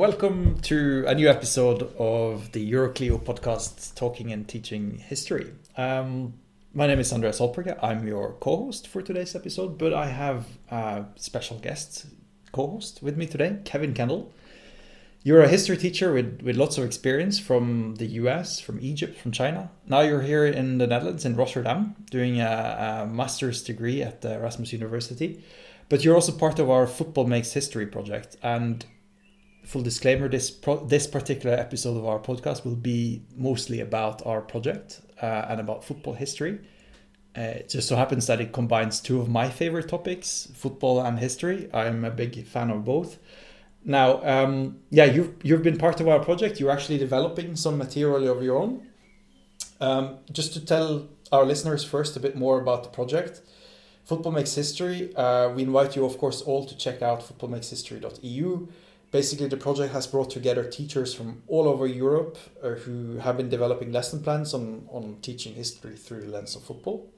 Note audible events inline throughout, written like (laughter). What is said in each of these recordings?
Welcome to a new episode of the Euroclio podcast, Talking and Teaching History. Um, my name is Andreas Holtberget. I'm your co-host for today's episode, but I have a special guest co-host with me today, Kevin Kendall. You're a history teacher with, with lots of experience from the US, from Egypt, from China. Now you're here in the Netherlands, in Rotterdam, doing a, a master's degree at Erasmus University. But you're also part of our Football Makes History project. And full disclaimer this pro- this particular episode of our podcast will be mostly about our project uh, and about football history. Uh, it just so happens that it combines two of my favorite topics football and history. I'm a big fan of both. Now um, yeah you've you've been part of our project. You're actually developing some material of your own. Um, just to tell our listeners first a bit more about the project football makes history uh, we invite you of course all to check out footballmakeshistory.eu basically the project has brought together teachers from all over Europe uh, who have been developing lesson plans on, on teaching history through the lens of football.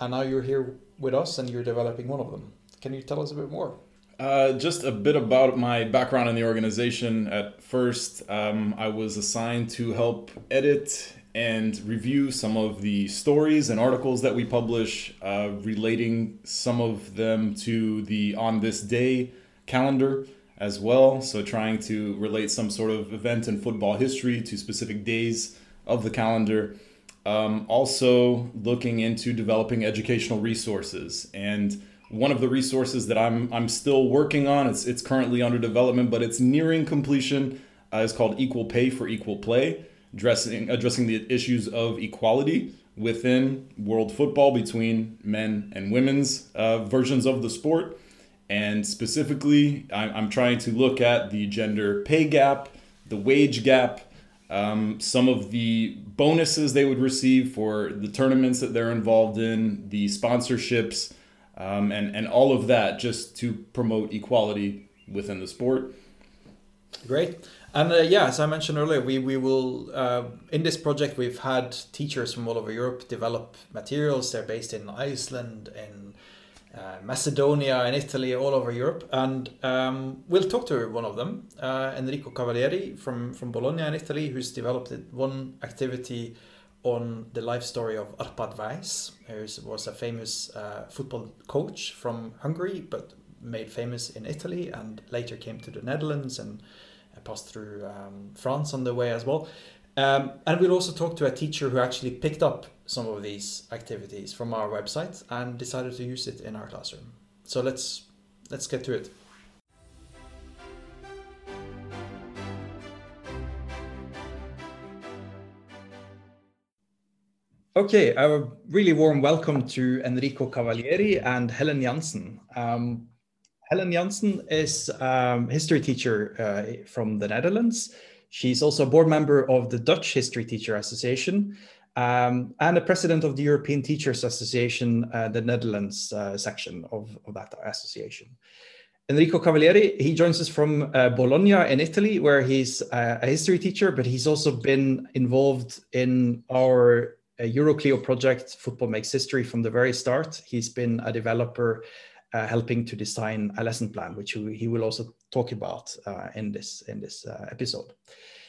And now you're here with us and you're developing one of them. Can you tell us a bit more? Uh, just a bit about my background in the organization. At first, um, I was assigned to help edit and review some of the stories and articles that we publish, uh, relating some of them to the On This Day calendar as well. So, trying to relate some sort of event in football history to specific days of the calendar. Um, also, looking into developing educational resources. And one of the resources that I'm, I'm still working on, it's, it's currently under development, but it's nearing completion, uh, is called Equal Pay for Equal Play, addressing, addressing the issues of equality within world football between men and women's uh, versions of the sport. And specifically, I'm trying to look at the gender pay gap, the wage gap, um, some of the bonuses they would receive for the tournaments that they're involved in, the sponsorships, um, and, and all of that just to promote equality within the sport. Great. And uh, yeah, as I mentioned earlier, we, we will, uh, in this project, we've had teachers from all over Europe develop materials. They're based in Iceland, in uh, Macedonia and Italy, all over Europe. And um, we'll talk to one of them, uh, Enrico Cavalieri from, from Bologna in Italy, who's developed one activity on the life story of Arpad Weisz, who was a famous uh, football coach from Hungary, but made famous in Italy and later came to the Netherlands and passed through um, France on the way as well. Um, and we'll also talk to a teacher who actually picked up some of these activities from our website and decided to use it in our classroom. So let's let's get to it. Okay, a really warm welcome to Enrico Cavalieri and Helen Janssen. Um, Helen Janssen is a um, history teacher uh, from the Netherlands. She's also a board member of the Dutch History Teacher Association um, and a president of the European Teachers Association, uh, the Netherlands uh, section of, of that association. Enrico Cavalieri, he joins us from uh, Bologna in Italy, where he's uh, a history teacher, but he's also been involved in our uh, Euroclio project, Football Makes History, from the very start. He's been a developer uh, helping to design a lesson plan, which he will also talk about uh, in this in this uh, episode.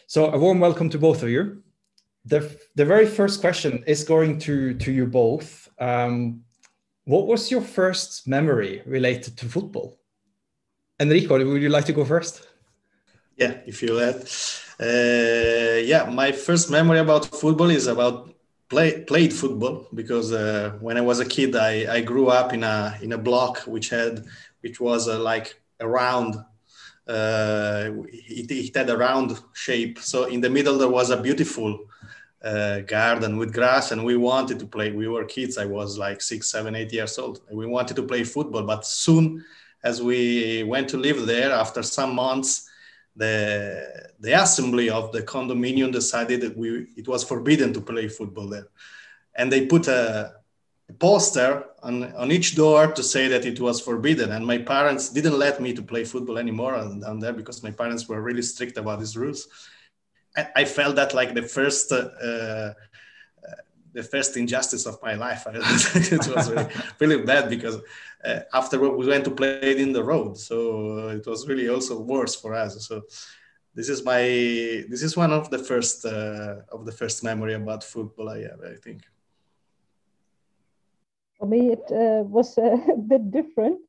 So a warm welcome to both of you. The, the very first question is going to, to you both. Um, what was your first memory related to football? Enrico, would you like to go first? Yeah, if you let. Uh, yeah, my first memory about football is about play, played football because uh, when I was a kid, I, I grew up in a in a block which had which was uh, like a round. Uh, it, it, had a round shape. So in the middle there was a beautiful uh, garden with grass, and we wanted to play. We were kids. I was like six, seven, eight years old. We wanted to play football, but soon as we went to live there, after some months, the the assembly of the condominium decided that we it was forbidden to play football there, and they put a, a poster on on each door to say that it was forbidden. And my parents didn't let me to play football anymore down there because my parents were really strict about these rules. I, I felt that like the first. Uh, the first injustice of my life. (laughs) it was really, really, bad because uh, after we went to play it in the road. So it was really also worse for us. So this is my this is one of the first uh, of the first memory about football I have. I think. For me, it uh, was (laughs) a bit different.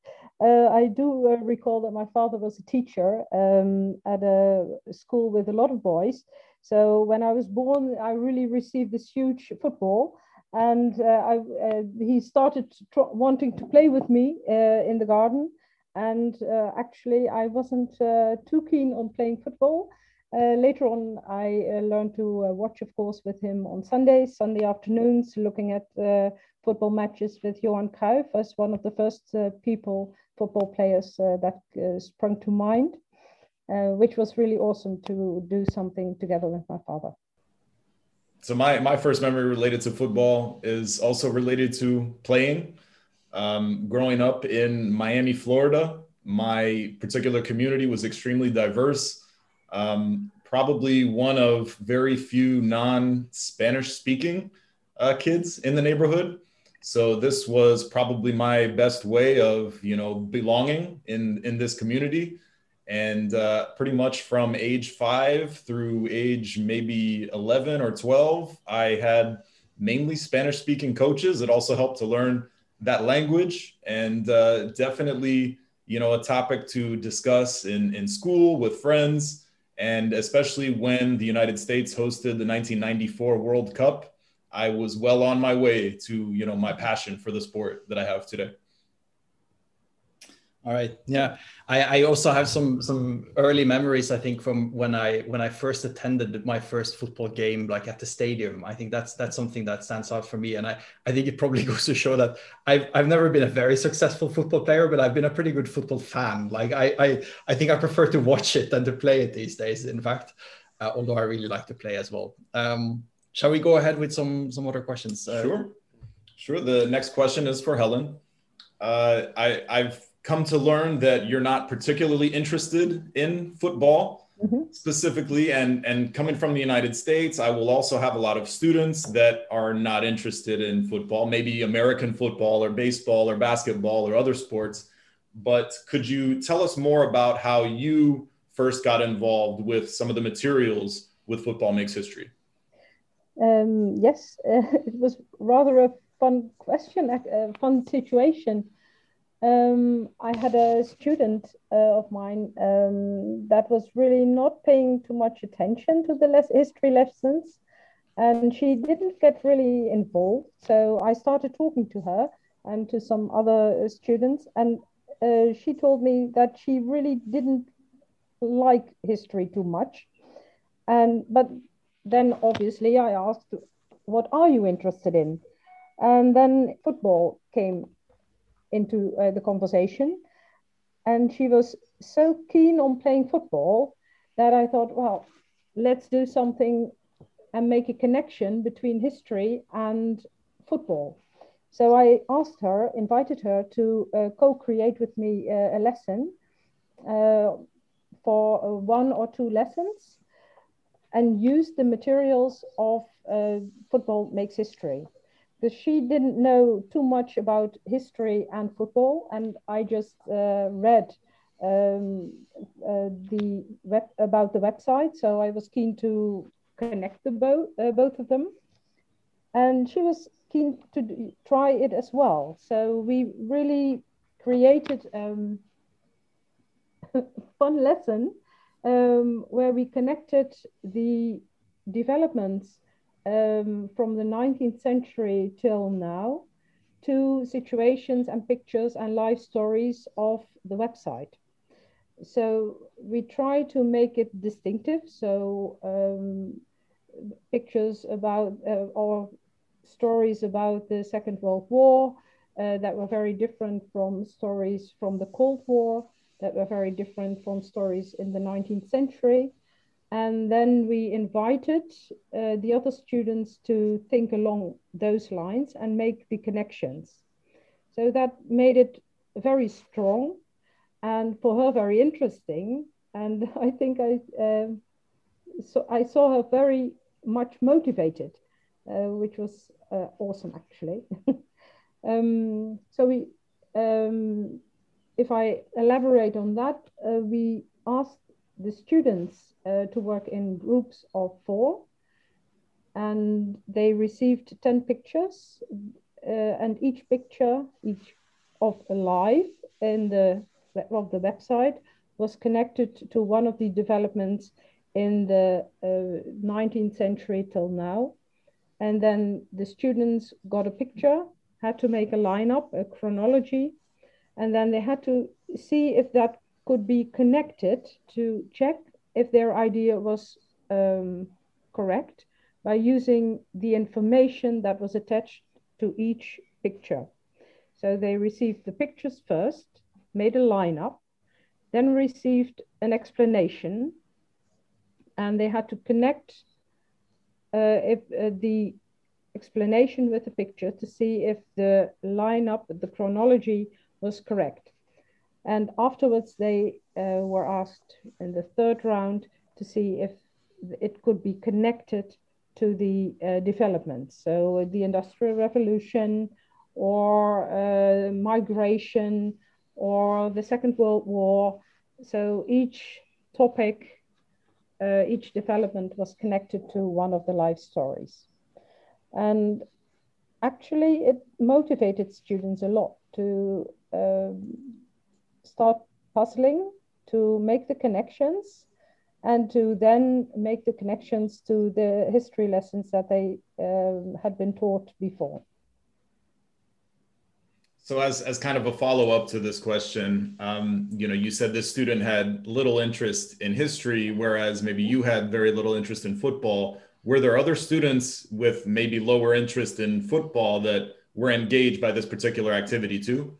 Uh, I do uh, recall that my father was a teacher um, at a school with a lot of boys. So when I was born, I really received this huge football, and uh, I, uh, he started wanting to play with me uh, in the garden. And uh, actually, I wasn't too keen on playing football. later on, I learned to watch, of course, with him on Sundays, Sunday afternoons, looking at football matches with Johan Cruyff as one of the first people football players uh, that uh, sprung to mind, uh, which was really awesome to do something together with my father. So my, my first memory related to football is also related to playing. Um, growing up in Miami, Florida, my particular community was extremely diverse. Um, probably one of very few non-Spanish speaking uh, kids in the neighborhood. So this was probably my best way of, you know, belonging in in this community. And uh, pretty much from age five through age maybe 11 or 12, I had mainly Spanish speaking coaches. It also helped to learn that language and uh, definitely, you know, a topic to discuss in, in school with friends. And especially when the United States hosted the 1994 World Cup, I was well on my way to you know my passion for the sport that I have today. All right. Yeah. I, I also have some some early memories, I think, from when I when I first attended my first football game, like at the stadium. I think that's that's something that stands out for me. And I, I think it probably (laughs) goes to show that I've I've never been a very successful football player, but I've been a pretty good football fan. Like I I, I think I prefer to watch it than to play it these days, in fact. Uh, although I really like to play as well. Um, Shall we go ahead with some some other questions? Uh, sure, sure. The next question is for Helen. Uh, I, I've come to learn that you're not particularly interested in football mm-hmm. specifically, and and coming from the United States, I will also have a lot of students that are not interested in football, maybe American football or baseball or basketball or other sports. But could you tell us more about how you first got involved with some of the materials with Football Makes History? Um, yes, uh, (laughs) it was rather a fun question, a fun situation. Um, I had a student uh, of mine um, that was really not paying too much attention to the history lessons, and she didn't get really involved. So I started talking to her and to some other students, and uh, she told me that she really didn't like history too much, and but then obviously I asked, What are you interested in? And then football came into uh, the conversation. And she was so keen on playing football that I thought, well, let's do something and make a connection between history and football. So I asked her, invited her to uh, co create with me uh, a lesson uh, for uh, one or two lessons and use the materials of uh, Football Makes History. Because she didn't know too much about history and football, and I just uh, read um, uh, the web about the website, so I was keen to connect the both uh, both of them, and she was keen to try it as well. So we really created um, a (laughs) fun lesson um, where we connected the developments um, from the 19th century till now to situations and pictures and life stories of the website. So we try to make it distinctive. So um, pictures about uh, or stories about the Second World War uh, that were very different from stories from the Cold War that were very different from stories in the 19th century. And then we invited uh, the other students to think along those lines and make the connections. So that made it very strong and for her very interesting. And (laughs) I think I, uh, so I saw her very much motivated, uh, which was uh, awesome actually. (laughs) um, so we um, if I elaborate on that, uh, we asked the students uh, to work in groups of four, and they received 10 pictures, uh, and each picture, each of a life in the of the website was connected to one of the developments in the uh, 19th century till now. And then the students got a picture, had to make a lineup, a chronology, and then they had to see if that could be connected to check if their idea was um, correct by using the information that was attached to each picture. So they received the pictures first, made a lineup, then received an explanation, and they had to connect uh, if uh, the explanation with the picture to see if the lineup, the chronology was correct. And afterwards, they uh, were asked in the third round to see if it could be connected to the uh, developments. So the Industrial Revolution or uh, migration or the Second World War. So each topic, uh, each development was connected to one of the life stories. And actually, it motivated students a lot to um, start puzzling, to make the connections, and to then make the connections to the history lessons that they um, had been taught before. So, as, as kind of a follow up to this question, um, you know, you said this student had little interest in history, whereas maybe you had very little interest in football. Were there other students with maybe lower interest in football that were engaged by this particular activity too?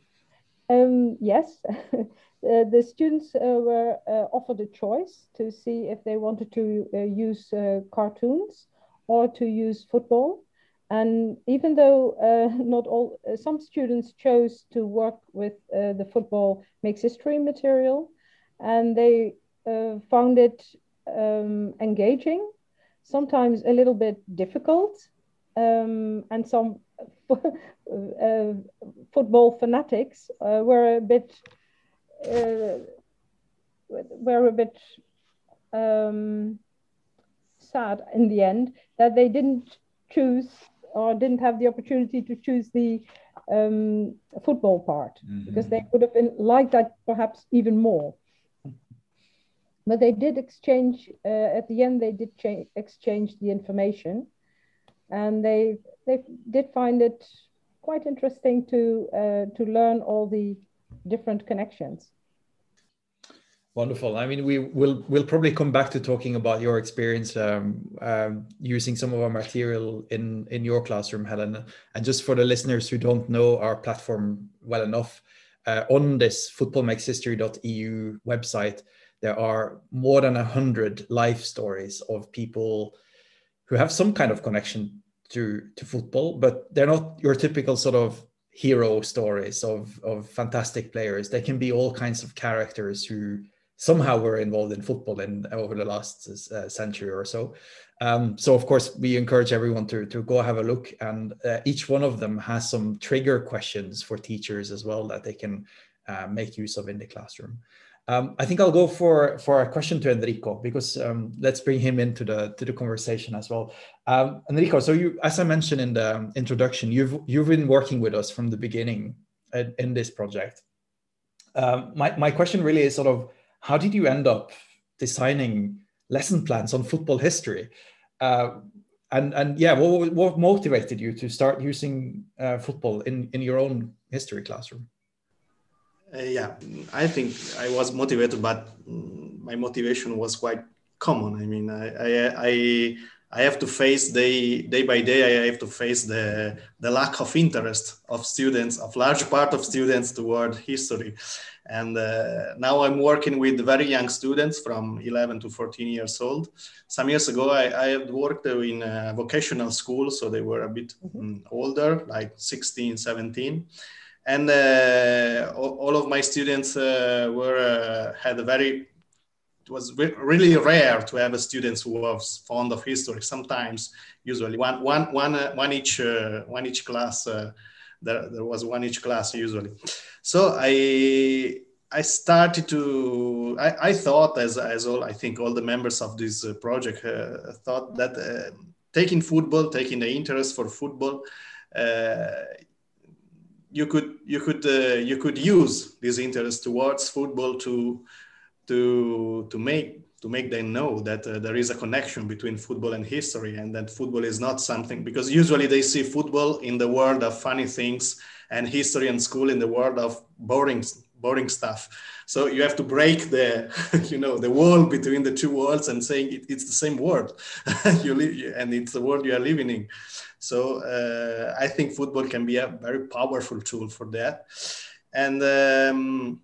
Um, yes, (laughs) uh, the students uh, were uh, offered a choice to see if they wanted to uh, use uh, cartoons or to use football. And even though uh, (laughs) not all, some students chose to work with the football makes history material, and they found it um, engaging, sometimes a little bit difficult, um, and some uh, (laughs) football fanatics uh, were a bit uh, were a bit um, sad in the end that they didn't choose or didn't have the opportunity to choose the um, football part mm-hmm. because they would have been liked that perhaps even more. But they did exchange uh, at the end. They did cha- exchange the information, and they they did find it quite interesting to uh, to learn all the different connections. Wonderful. I mean, we will we'll probably come back to talking about your experience um, um, using some of our material in in your classroom, Helen. And just for the listeners who don't know our platform well enough, uh, on this footballmakeshistory.eu website, there are more than a hundred life stories of people who have some kind of connection to to football, but they're not your typical sort of hero stories of of fantastic players. They can be all kinds of characters who somehow were involved in football in over the last uh, century or so. Um, so of course we encourage everyone to to go have a look, and uh, each one of them has some trigger questions for teachers as well that they can uh, make use of in the classroom. Um, I think I'll go for for a question to Enrico because um, let's bring him into the to the conversation as well. Um, Enrico, so you, as I mentioned in the introduction, you've you've been working with us from the beginning in, in this project. Um, my my question really is sort of how did you end up designing lesson plans on football history? Uh, and and yeah, what what motivated you to start using uh, football in in your own history classroom? Uh, yeah, I think I was motivated, but my motivation was quite common. I mean, I, I, I, I have to face day, day by day, I have to face the, the lack of interest of students, of large part of students toward history. And uh, now I'm working with very young students from 11 to 14 years old. Some years ago, I, I had worked in a vocational school, so they were a bit mm-hmm. older, like 16, 17 and uh, all of my students uh, were uh, had a very it was really rare to have a student who was fond of history sometimes usually one one one uh, one each uh, one each class uh, there, there was one each class usually. So I I started to I, I thought as as all I think all the members of this project thought that taking football, taking the interest for football, you could you could uh, you could use this interest towards football to to to make to make them know that uh, there is a connection between football and history and that football is not something because usually they see football in the world of funny things and history and school in the world of boring boring stuff. So you have to break the (laughs) you know the wall between the two worlds and saying it, it's the same world. (laughs) You live and it's the world you are living in so uh, i think football can be a very powerful tool for that. And um,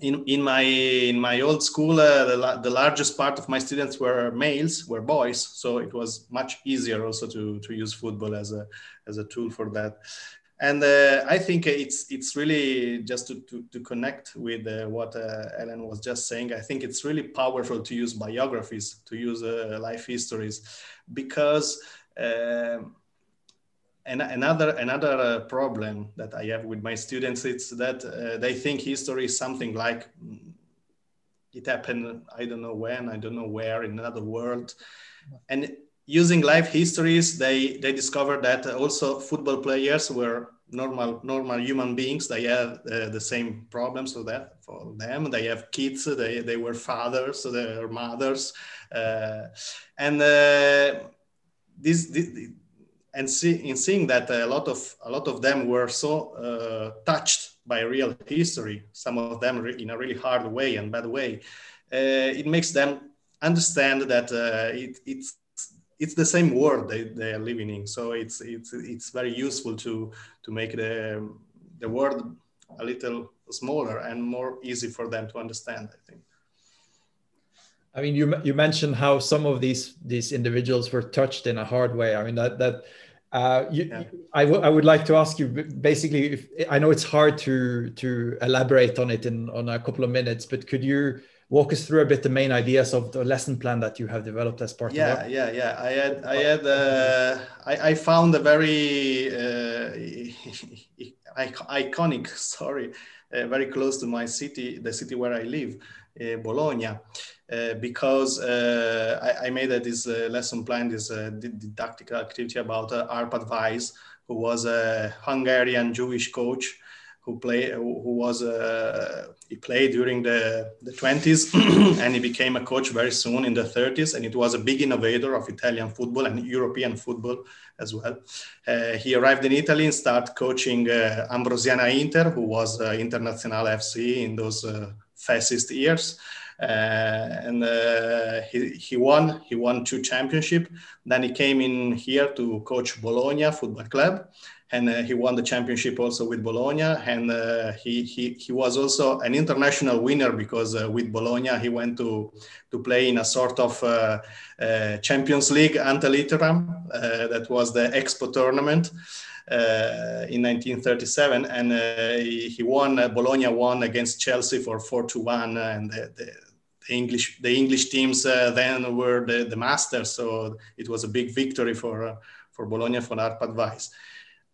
in, in my in my old school uh, the, the largest part of my students were males were boys. So it was much easier also to to use football as a as a tool for that. And uh, I think it's it's really just to, to, to connect with uh, what uh, Ellen was just saying. I think it's really powerful to use biographies, to use uh, life histories, because um, and another another uh, problem that I have with my students is that uh, they think history is something like mm, it happened. I don't know when, I don't know where, in another world, and using life histories, they they discovered that also football players were normal normal human beings. They had uh, the same problems for that for them. They have kids. They they were fathers. They were mothers, uh, and uh, this, this and see, in seeing that a lot of a lot of them were so uh, touched by real history, some of them in a really hard way and bad way, uh, it makes them understand that uh, it, it's it's the same world they, they are living in. So it's it's it's very useful to to make the the world a little smaller and more easy for them to understand. I think. I mean, you you mentioned how some of these these individuals were touched in a hard way. I mean that that uh, you, yeah. I, I would like to ask you basically. If, I know it's hard to to elaborate on it in on a couple of minutes, but could you walk us through a bit the main ideas of the lesson plan that you have developed as part yeah, of yeah yeah yeah i had i had uh, I, I found a very uh, (laughs) iconic story uh, very close to my city the city where i live bologna uh, because uh, I, I, made this lesson plan this didactic activity about arpad weisz who was a hungarian jewish coach who play who was uh, he played during the the 20s (clears throat) and he became a coach very soon in the 30s and it was a big innovator of Italian football and European football as well. Uh, he arrived in Italy and started coaching uh, Ambrosiana Inter, who was uh, Internazionale FC in those fascist years. Uh, and uh, he, he won he won two championship then he came in here to coach bologna football club and uh, he won the championship also with Bologna. And uh, he, he, he was also an international winner because uh, with Bologna he went to, to play in a sort of uh, uh, Champions League ante litteram. Uh, that was the Expo tournament. in 1937, and he, he won. Bologna won against Chelsea for four to one, and the, the, the English the English teams then were the, the masters. So it was a big victory for for Bologna for Arpad Weisz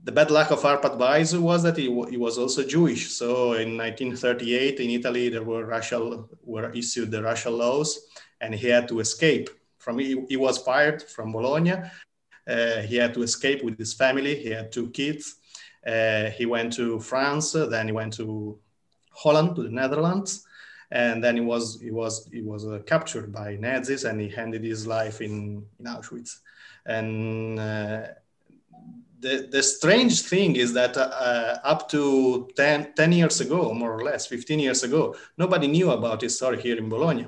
the bad luck of Arpad Weisz was that he, he, was also Jewish. So in 1938 in Italy, there were racial were issued the racial laws, and he had to escape. From he, he was fired from Bologna. Uh, he had to escape with his family. He had two kids. Uh, he went to France. Then he went to Holland, to the Netherlands, and then he was he was he was uh, captured by Nazis, and he ended his life in in Auschwitz. And uh, the, the strange thing is that uh, up to 10, 10, years ago, more or less, 15 years ago, nobody knew about his story here in Bologna.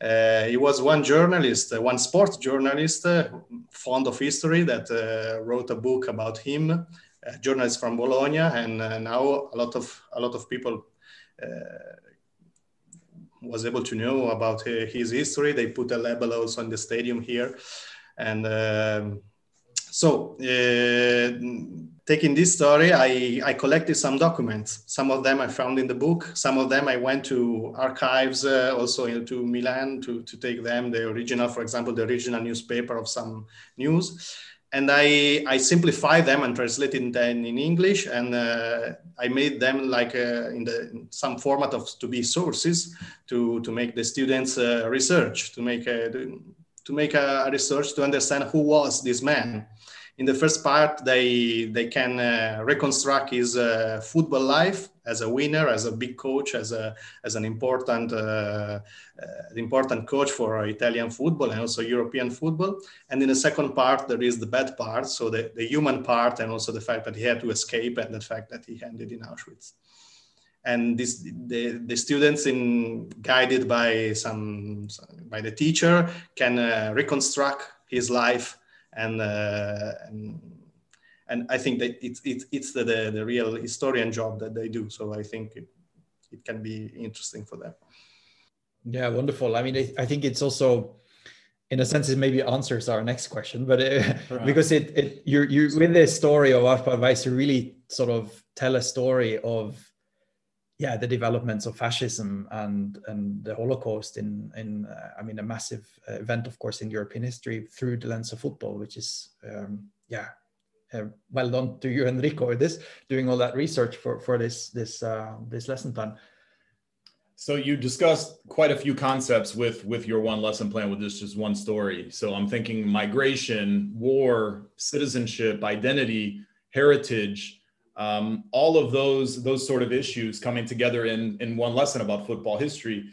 Uh, he was one journalist, uh, one sports journalist, uh, fond of history, that uh, wrote a book about him, a journalist from Bologna, and uh, now a lot of a lot of people was able to know about his history. They put a label also in the stadium here, and. Um, so, uh, taking this story, I, I collected some documents. Some of them I found in the book. Some of them I went to archives, uh, also to Milan to, to take them, the original, for example, the original newspaper of some news. and I, I simplified them and translated them in English, and uh, I made them like uh, in the in some format of to be sources to to make the students uh, research to make a to make a, research to understand who was this man. In the first part, they they can uh, reconstruct his uh, football life as a winner, as a big coach, as a as an important uh, uh, important coach for Italian football and also European football. And in the second part, there is the bad part, so the, the human part, and also the fact that he had to escape and the fact that he ended in Auschwitz. And this, the, the students, in guided by some by the teacher, can uh, reconstruct his life and, uh, and and I think that it's it's, it's the, the, the real historian job that they do. So I think it, it can be interesting for them. Yeah, wonderful. I mean, I think it's also, in a sense, it maybe answers our next question, but it, because it, it you you with this story of Arpa Weisz, you really sort of tell a story of, yeah, the developments of fascism and and the Holocaust in in uh, I mean a massive event, of course, in European history through the lens of football, which is um, yeah. Uh, well done to you, (laughs) Enrico, this doing all that research for for this this uh, this lesson plan. So you discussed quite a few concepts with with your one lesson plan with this just one story. So I'm thinking migration, war, citizenship, identity, heritage, um, all of those those sort of issues coming together in in one lesson about football history.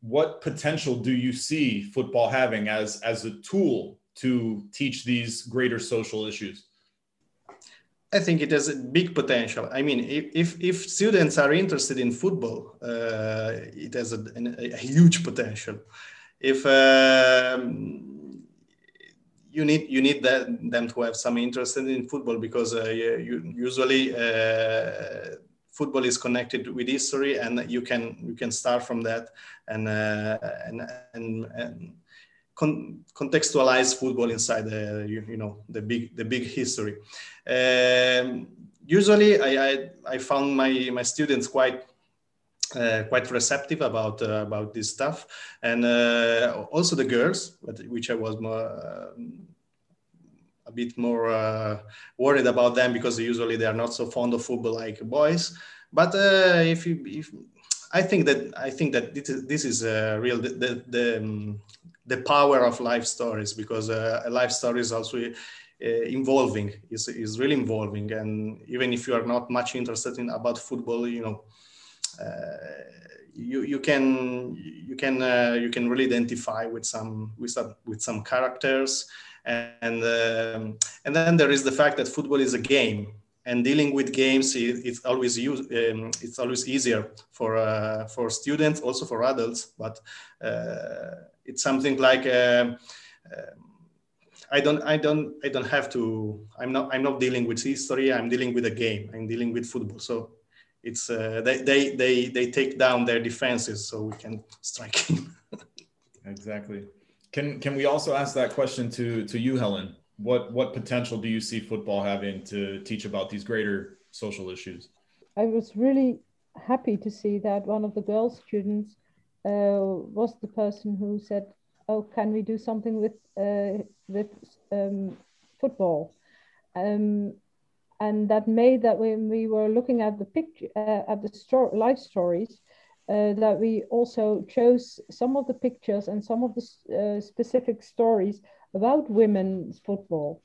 What potential do you see football having as as a tool to teach these greater social issues? I think it has a big potential. I mean, if, if students are interested in football, uh, it has a, a, huge potential. If um, you need you need that, them to have some interest in football because uh, you, usually uh, football is connected with history, and you can you can start from that and uh, and, and, and con- contextualize football inside the you, you, know the big the big history. Um, usually, I, I, I found my my students quite uh, quite receptive about uh, about this stuff, and uh, also the girls, which I was more, uh, a bit more uh, worried about them because usually they are not so fond of football like boys. But if you if I think that I think that this is, this is a real the the, the, um, the power of life stories because a life story is also involving is, is really involving and even if you are not much interested in about football you know you, you can you can uh, you can really identify with some with some with some characters. And um, and then there is the fact that football is a game and dealing with games it's always use, um, it's always easier for uh, for students also for adults. But uh, it's something like uh, uh, I don't I don't I don't have to I'm not I'm not dealing with history I'm dealing with a game I'm dealing with football. So it's uh, they, they they they take down their defenses so we can strike him. (laughs) Exactly. Can can we also ask that question to to you Helen? What what potential do you see football having to teach about these greater social issues? I was really happy to see that one of the girl students uh, was the person who said, "Oh, can we do something with uh, with um, football?" Um, and that made that when we were looking at the picture uh, at the story, life stories, uh, that we also chose some of the pictures and some of the uh, specific stories about women's football,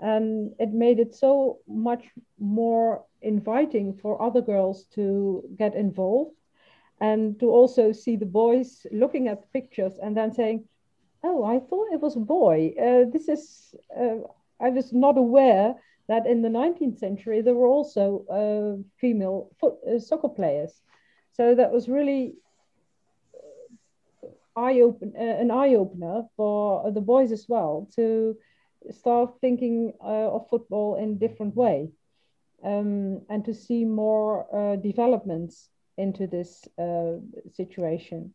and it made it so much more inviting for other girls to get involved and to also see the boys looking at the pictures and then saying, "Oh, I thought it was a boy. Uh, this is." Uh, I was not aware that in the 19th century there were also uh, female foot, uh, soccer players. So that was really uh, eye open uh, an eye opener for the boys as well to start thinking of football in a different way um, and to see more developments into this uh, situation.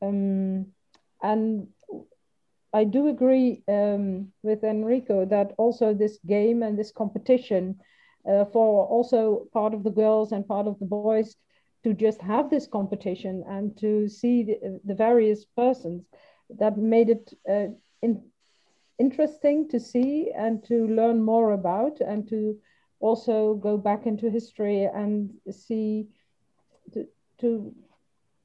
Um, and I do agree um, with Enrico that also this game and this competition uh, for also part of the girls and part of the boys to just have this competition and to see the, the various persons that made it uh, in, interesting to see and to learn more about and to also go back into history and see to, to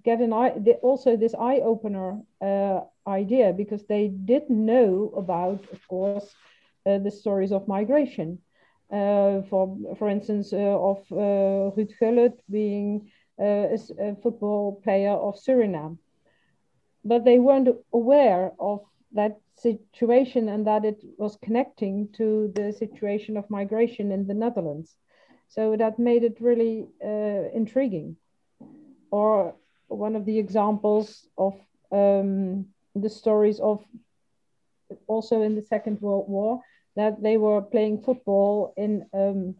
get an eye also this eye opener uh, idea because they did know about of course uh, the stories of migration uh, for for instance uh, of uh, Ruud Gullit being uh, a, football player of Suriname but they weren't aware of that situation and that it was connecting to the situation of migration in the Netherlands. So that made it really intriguing. Or one of the examples of um, the stories of also in the Second World War that they were playing football in um,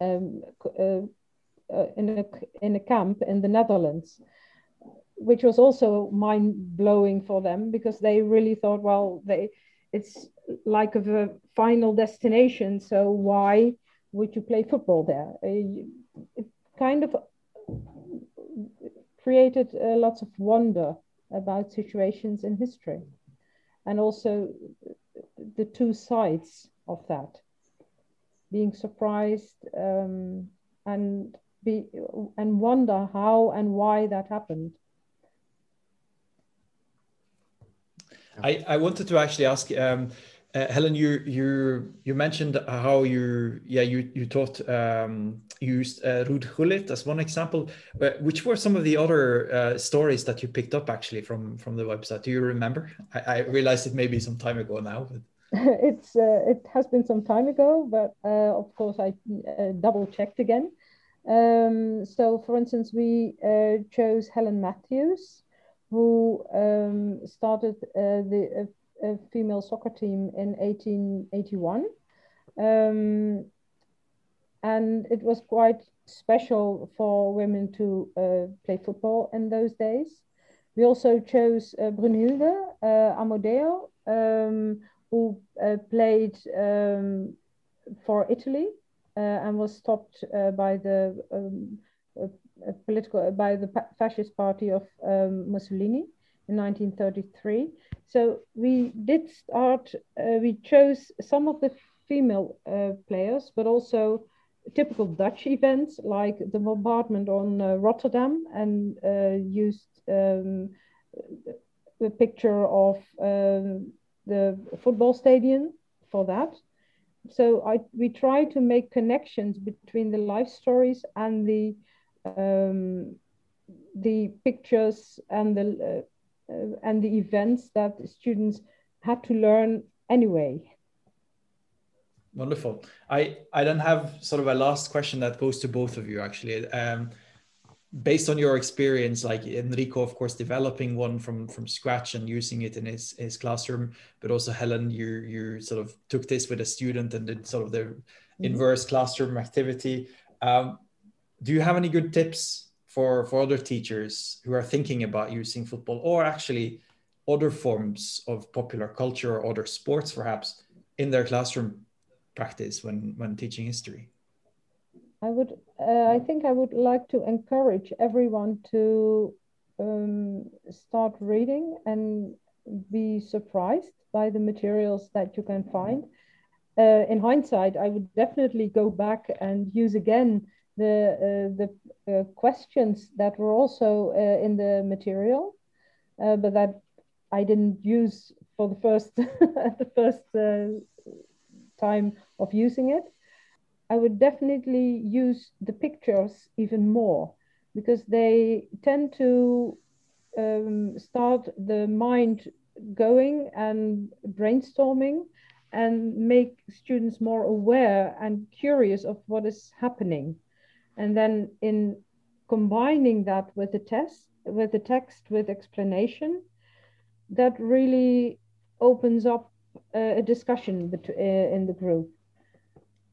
um, uh, uh, in a in a camp in the Netherlands, which was also mind blowing for them because they really thought, well, they it's like a final destination, so why would you play football there? Uh, it kind of created lots of wonder about situations in history, and also the two sides of that, being surprised um, and be and wonder how and why that happened. I, I wanted to actually ask um, uh, Helen, you you you mentioned how you yeah you you taught um, used uh, Ruud Gullit as one example. Uh, which were some of the other uh, stories that you picked up actually from from the website? Do you remember? I, I realized it may be some time ago now. But... (laughs) it's uh, it has been some time ago, but uh, of course I double checked again. Um, so, for instance, we chose Helen Matthews, who um, started the uh, female soccer team in 1881. Um, and it was quite special for women to uh, play football in those days. We also chose uh, Brunhilde uh, Amodeo, um, who uh, played um, for Italy and was stopped by the um, political by the fascist party of um, Mussolini in 1933. So we did start. Uh, we chose some of the female uh, players, but also typical Dutch events like the bombardment on uh, Rotterdam, and uh, used um, the picture of um, the football stadium for that. So I we try to make connections between the life stories and the um, the pictures and the uh, and the events that students had to learn anyway. Wonderful. I I then have sort of a last question that goes to both of you actually. Um, based on your experience, like Enrico, of course, developing one from from scratch and using it in his his classroom, but also Helen, you you sort of took this with a student and did sort of the mm-hmm. inverse classroom activity. Um, do you have any good tips for for other teachers who are thinking about using football or actually other forms of popular culture or other sports perhaps in their classroom practice when when teaching history. I would uh, i think i would like to encourage everyone to um, start reading and be surprised by the materials that you can find. Uh, in hindsight i would definitely go back and use again the uh, the uh, questions that were also uh, in the material, but that I didn't use for the first (laughs) the first time of using it. I would definitely use the pictures even more because they tend to um, start the mind going and brainstorming and make students more aware and curious of what is happening. And then in combining that with the test, with the text, with explanation, that really opens up a discussion uh, in the group.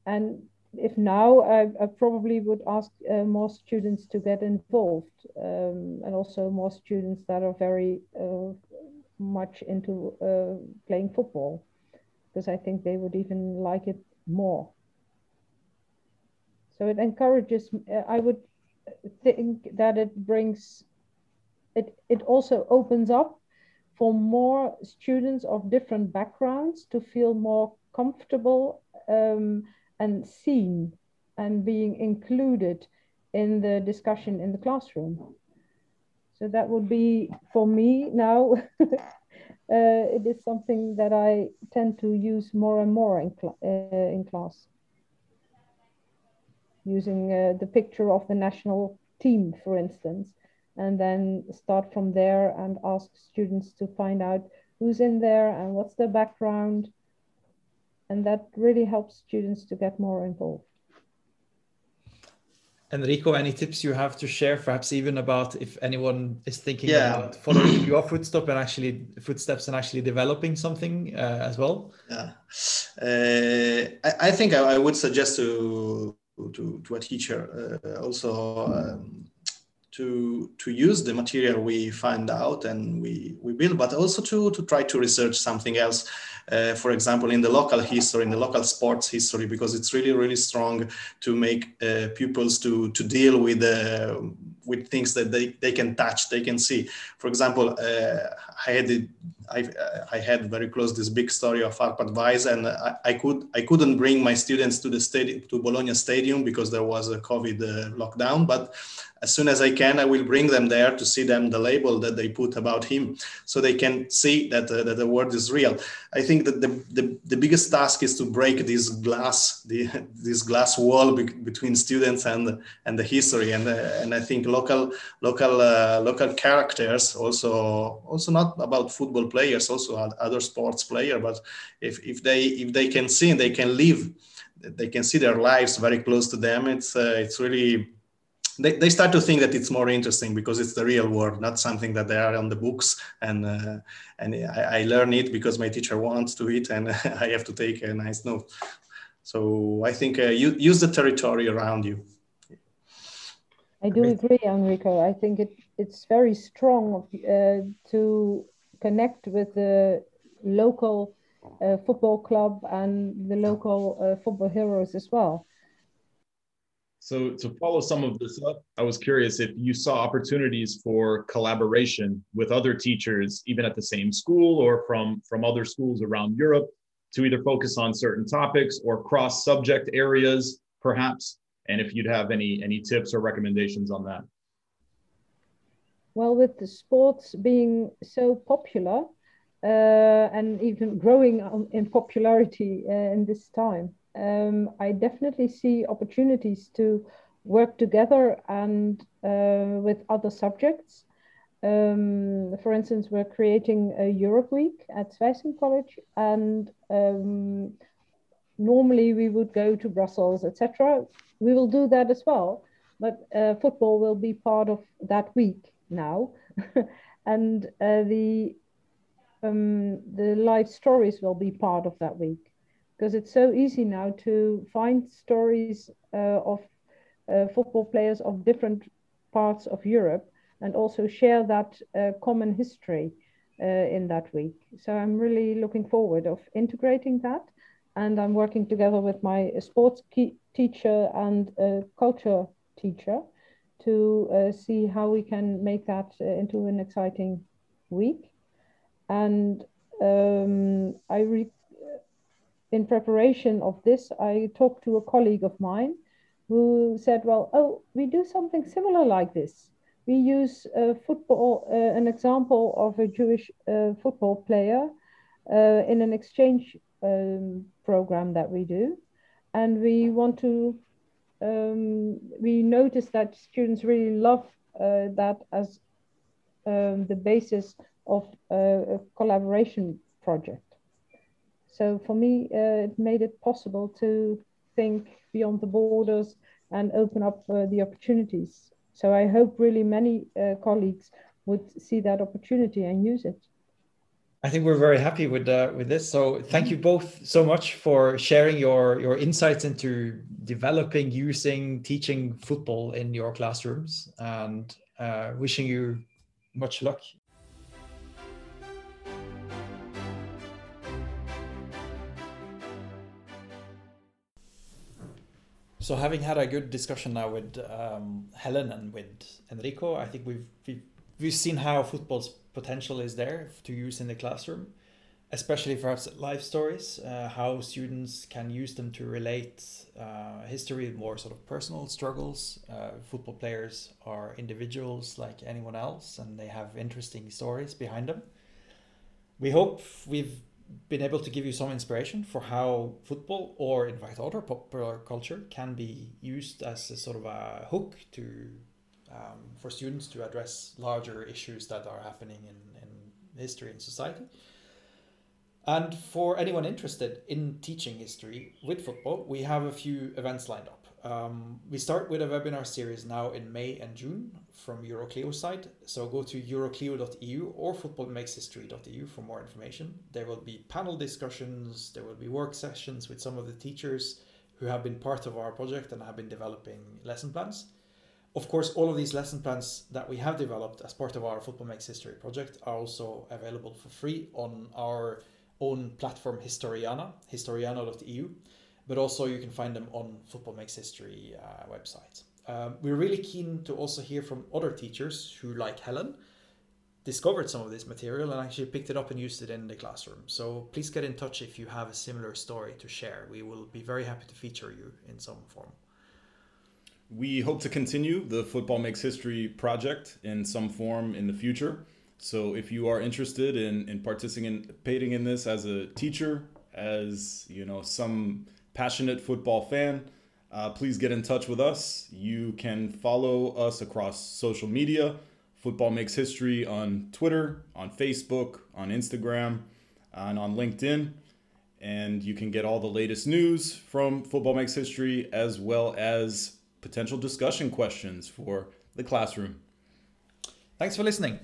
And if now, I, I probably would ask uh, more students to get involved, um, and also more students that are very uh, much into uh, playing football, because I think they would even like it more. So it encourages, I would think that it brings, it, it also opens up for more students of different backgrounds to feel more comfortable um, and seen and being included in the discussion in the classroom. So that would be for me now. (laughs) uh, it is something that I tend to use more and more in, cl uh, in class. Using uh, the picture of the national team, for instance, and then start from there and ask students to find out who's in there and what's their background. And that really helps students to get more involved. Enrico, any tips you have to share, perhaps even about if anyone is thinking yeah. about following your footsteps and actually footsteps and actually developing something uh, as well? Yeah, uh, I, I, think I, I, would suggest to to, to a teacher. Uh, also um, to to use the material we find out and we we build, but also to to try to research something else. Uh, for example, in the local history, in the local sports history, because it's really really strong to make uh, pupils to to deal with uh, with things that they, they can touch, they can see. For example, uh, I had it, I, I had very close this big story of Arpad Weisz, and I, I, could I couldn't bring my students to the stadium to Bologna Stadium because there was a COVID uh, lockdown. But as soon as I can, I will bring them there to see them the label that they put about him, so they can see that uh, that the word is real. I think that the, the, the biggest task is to break this glass the, (laughs) this glass wall be, between students and and the history, and uh, and I think local local uh, local characters also also not about football players, also other sports player, but if if they if they can see and they can live, they can see their lives very close to them. It's uh, it's really they, they start to think that it's more interesting because it's the real world, not something that they are on the books. And uh, and I, I, learn it because my teacher wants to it, and (laughs) I have to take a nice note. So I think uh, you, use the territory around you. I do agree, Enrico. I think it, it's very strong uh, to connect with the local uh, football club and the local uh, football heroes as well. So to follow some of this up, I was curious if you saw opportunities for collaboration with other teachers, even at the same school or from, from other schools around Europe, to either focus on certain topics or cross subject areas, perhaps, and if you'd have any, any tips or recommendations on that. Well, with the sports being so popular uh, and even growing in popularity uh, in this time, um, I definitely see opportunities to work together and uh, with other subjects. Um, for instance, we're creating a Europe Week at Zwijsen College, and um, normally we would go to Brussels, etc. We will do that as well, but uh, football will be part of that week now, (laughs) and uh, the um, the life stories will be part of that week because it's so easy now to find stories uh, of uh, football players of different parts of Europe and also share that uh, common history uh, in that week. So I'm really looking forward of integrating that, and I'm working together with my sports teacher and culture teacher to uh, see how we can make that uh, into an exciting week. And um, I re- in preparation of this, I talked to a colleague of mine who said, well, oh, we do something similar like this. We use uh, football, uh, an example of a Jewish uh, football player uh, in an exchange um, program that we do. And we want to, um, we notice that students really love uh, that as um, the basis of uh, a collaboration project. So for me, uh, it made it possible to think beyond the borders and open up uh, the opportunities. So I hope really many uh, colleagues would see that opportunity and use it. I think we're very happy with uh, with this. So thank you both so much for sharing your your insights into developing, using, teaching football in your classrooms, and uh, wishing you much luck So having had a good discussion now with um, Helen and with Enrico, I think we've, we've we've seen how football's potential is there to use in the classroom, especially perhaps life stories, uh, how students can use them to relate uh, history, more sort of personal struggles. Uh, football players are individuals like anyone else, and they have interesting stories behind them. We hope we've been able to give you some inspiration for how football or in fact other popular culture can be used as a sort of a hook to um, for students to address larger issues that are happening in, in history and society. And for anyone interested in teaching history with football, we have a few events lined up. Um, we start with a webinar series now in May and June from Euroclio side. So go to euroclio.eu or footballmakeshistory.eu for more information. There will be panel discussions, there will be work sessions with some of the teachers who have been part of our project and have been developing lesson plans. Of course, all of these lesson plans that we have developed as part of our Football Makes History project are also available for free on our own platform Historiana, historiana.eu, but also you can find them on Football Makes History uh, website. Um, we're really keen to also hear from other teachers who, like Helen, discovered some of this material and actually picked it up and used it in the classroom. So please get in touch if you have a similar story to share. We will be very happy to feature you in some form. We hope to continue the Football Makes History project in some form in the future. So if you are interested in, in participating in this as a teacher, as you know, some passionate football fan, uh, please get in touch with us. You can follow us across social media. Football Makes History on Twitter, on Facebook, on Instagram, and on LinkedIn. And you can get all the latest news from Football Makes History as well as potential discussion questions for the classroom. Thanks for listening.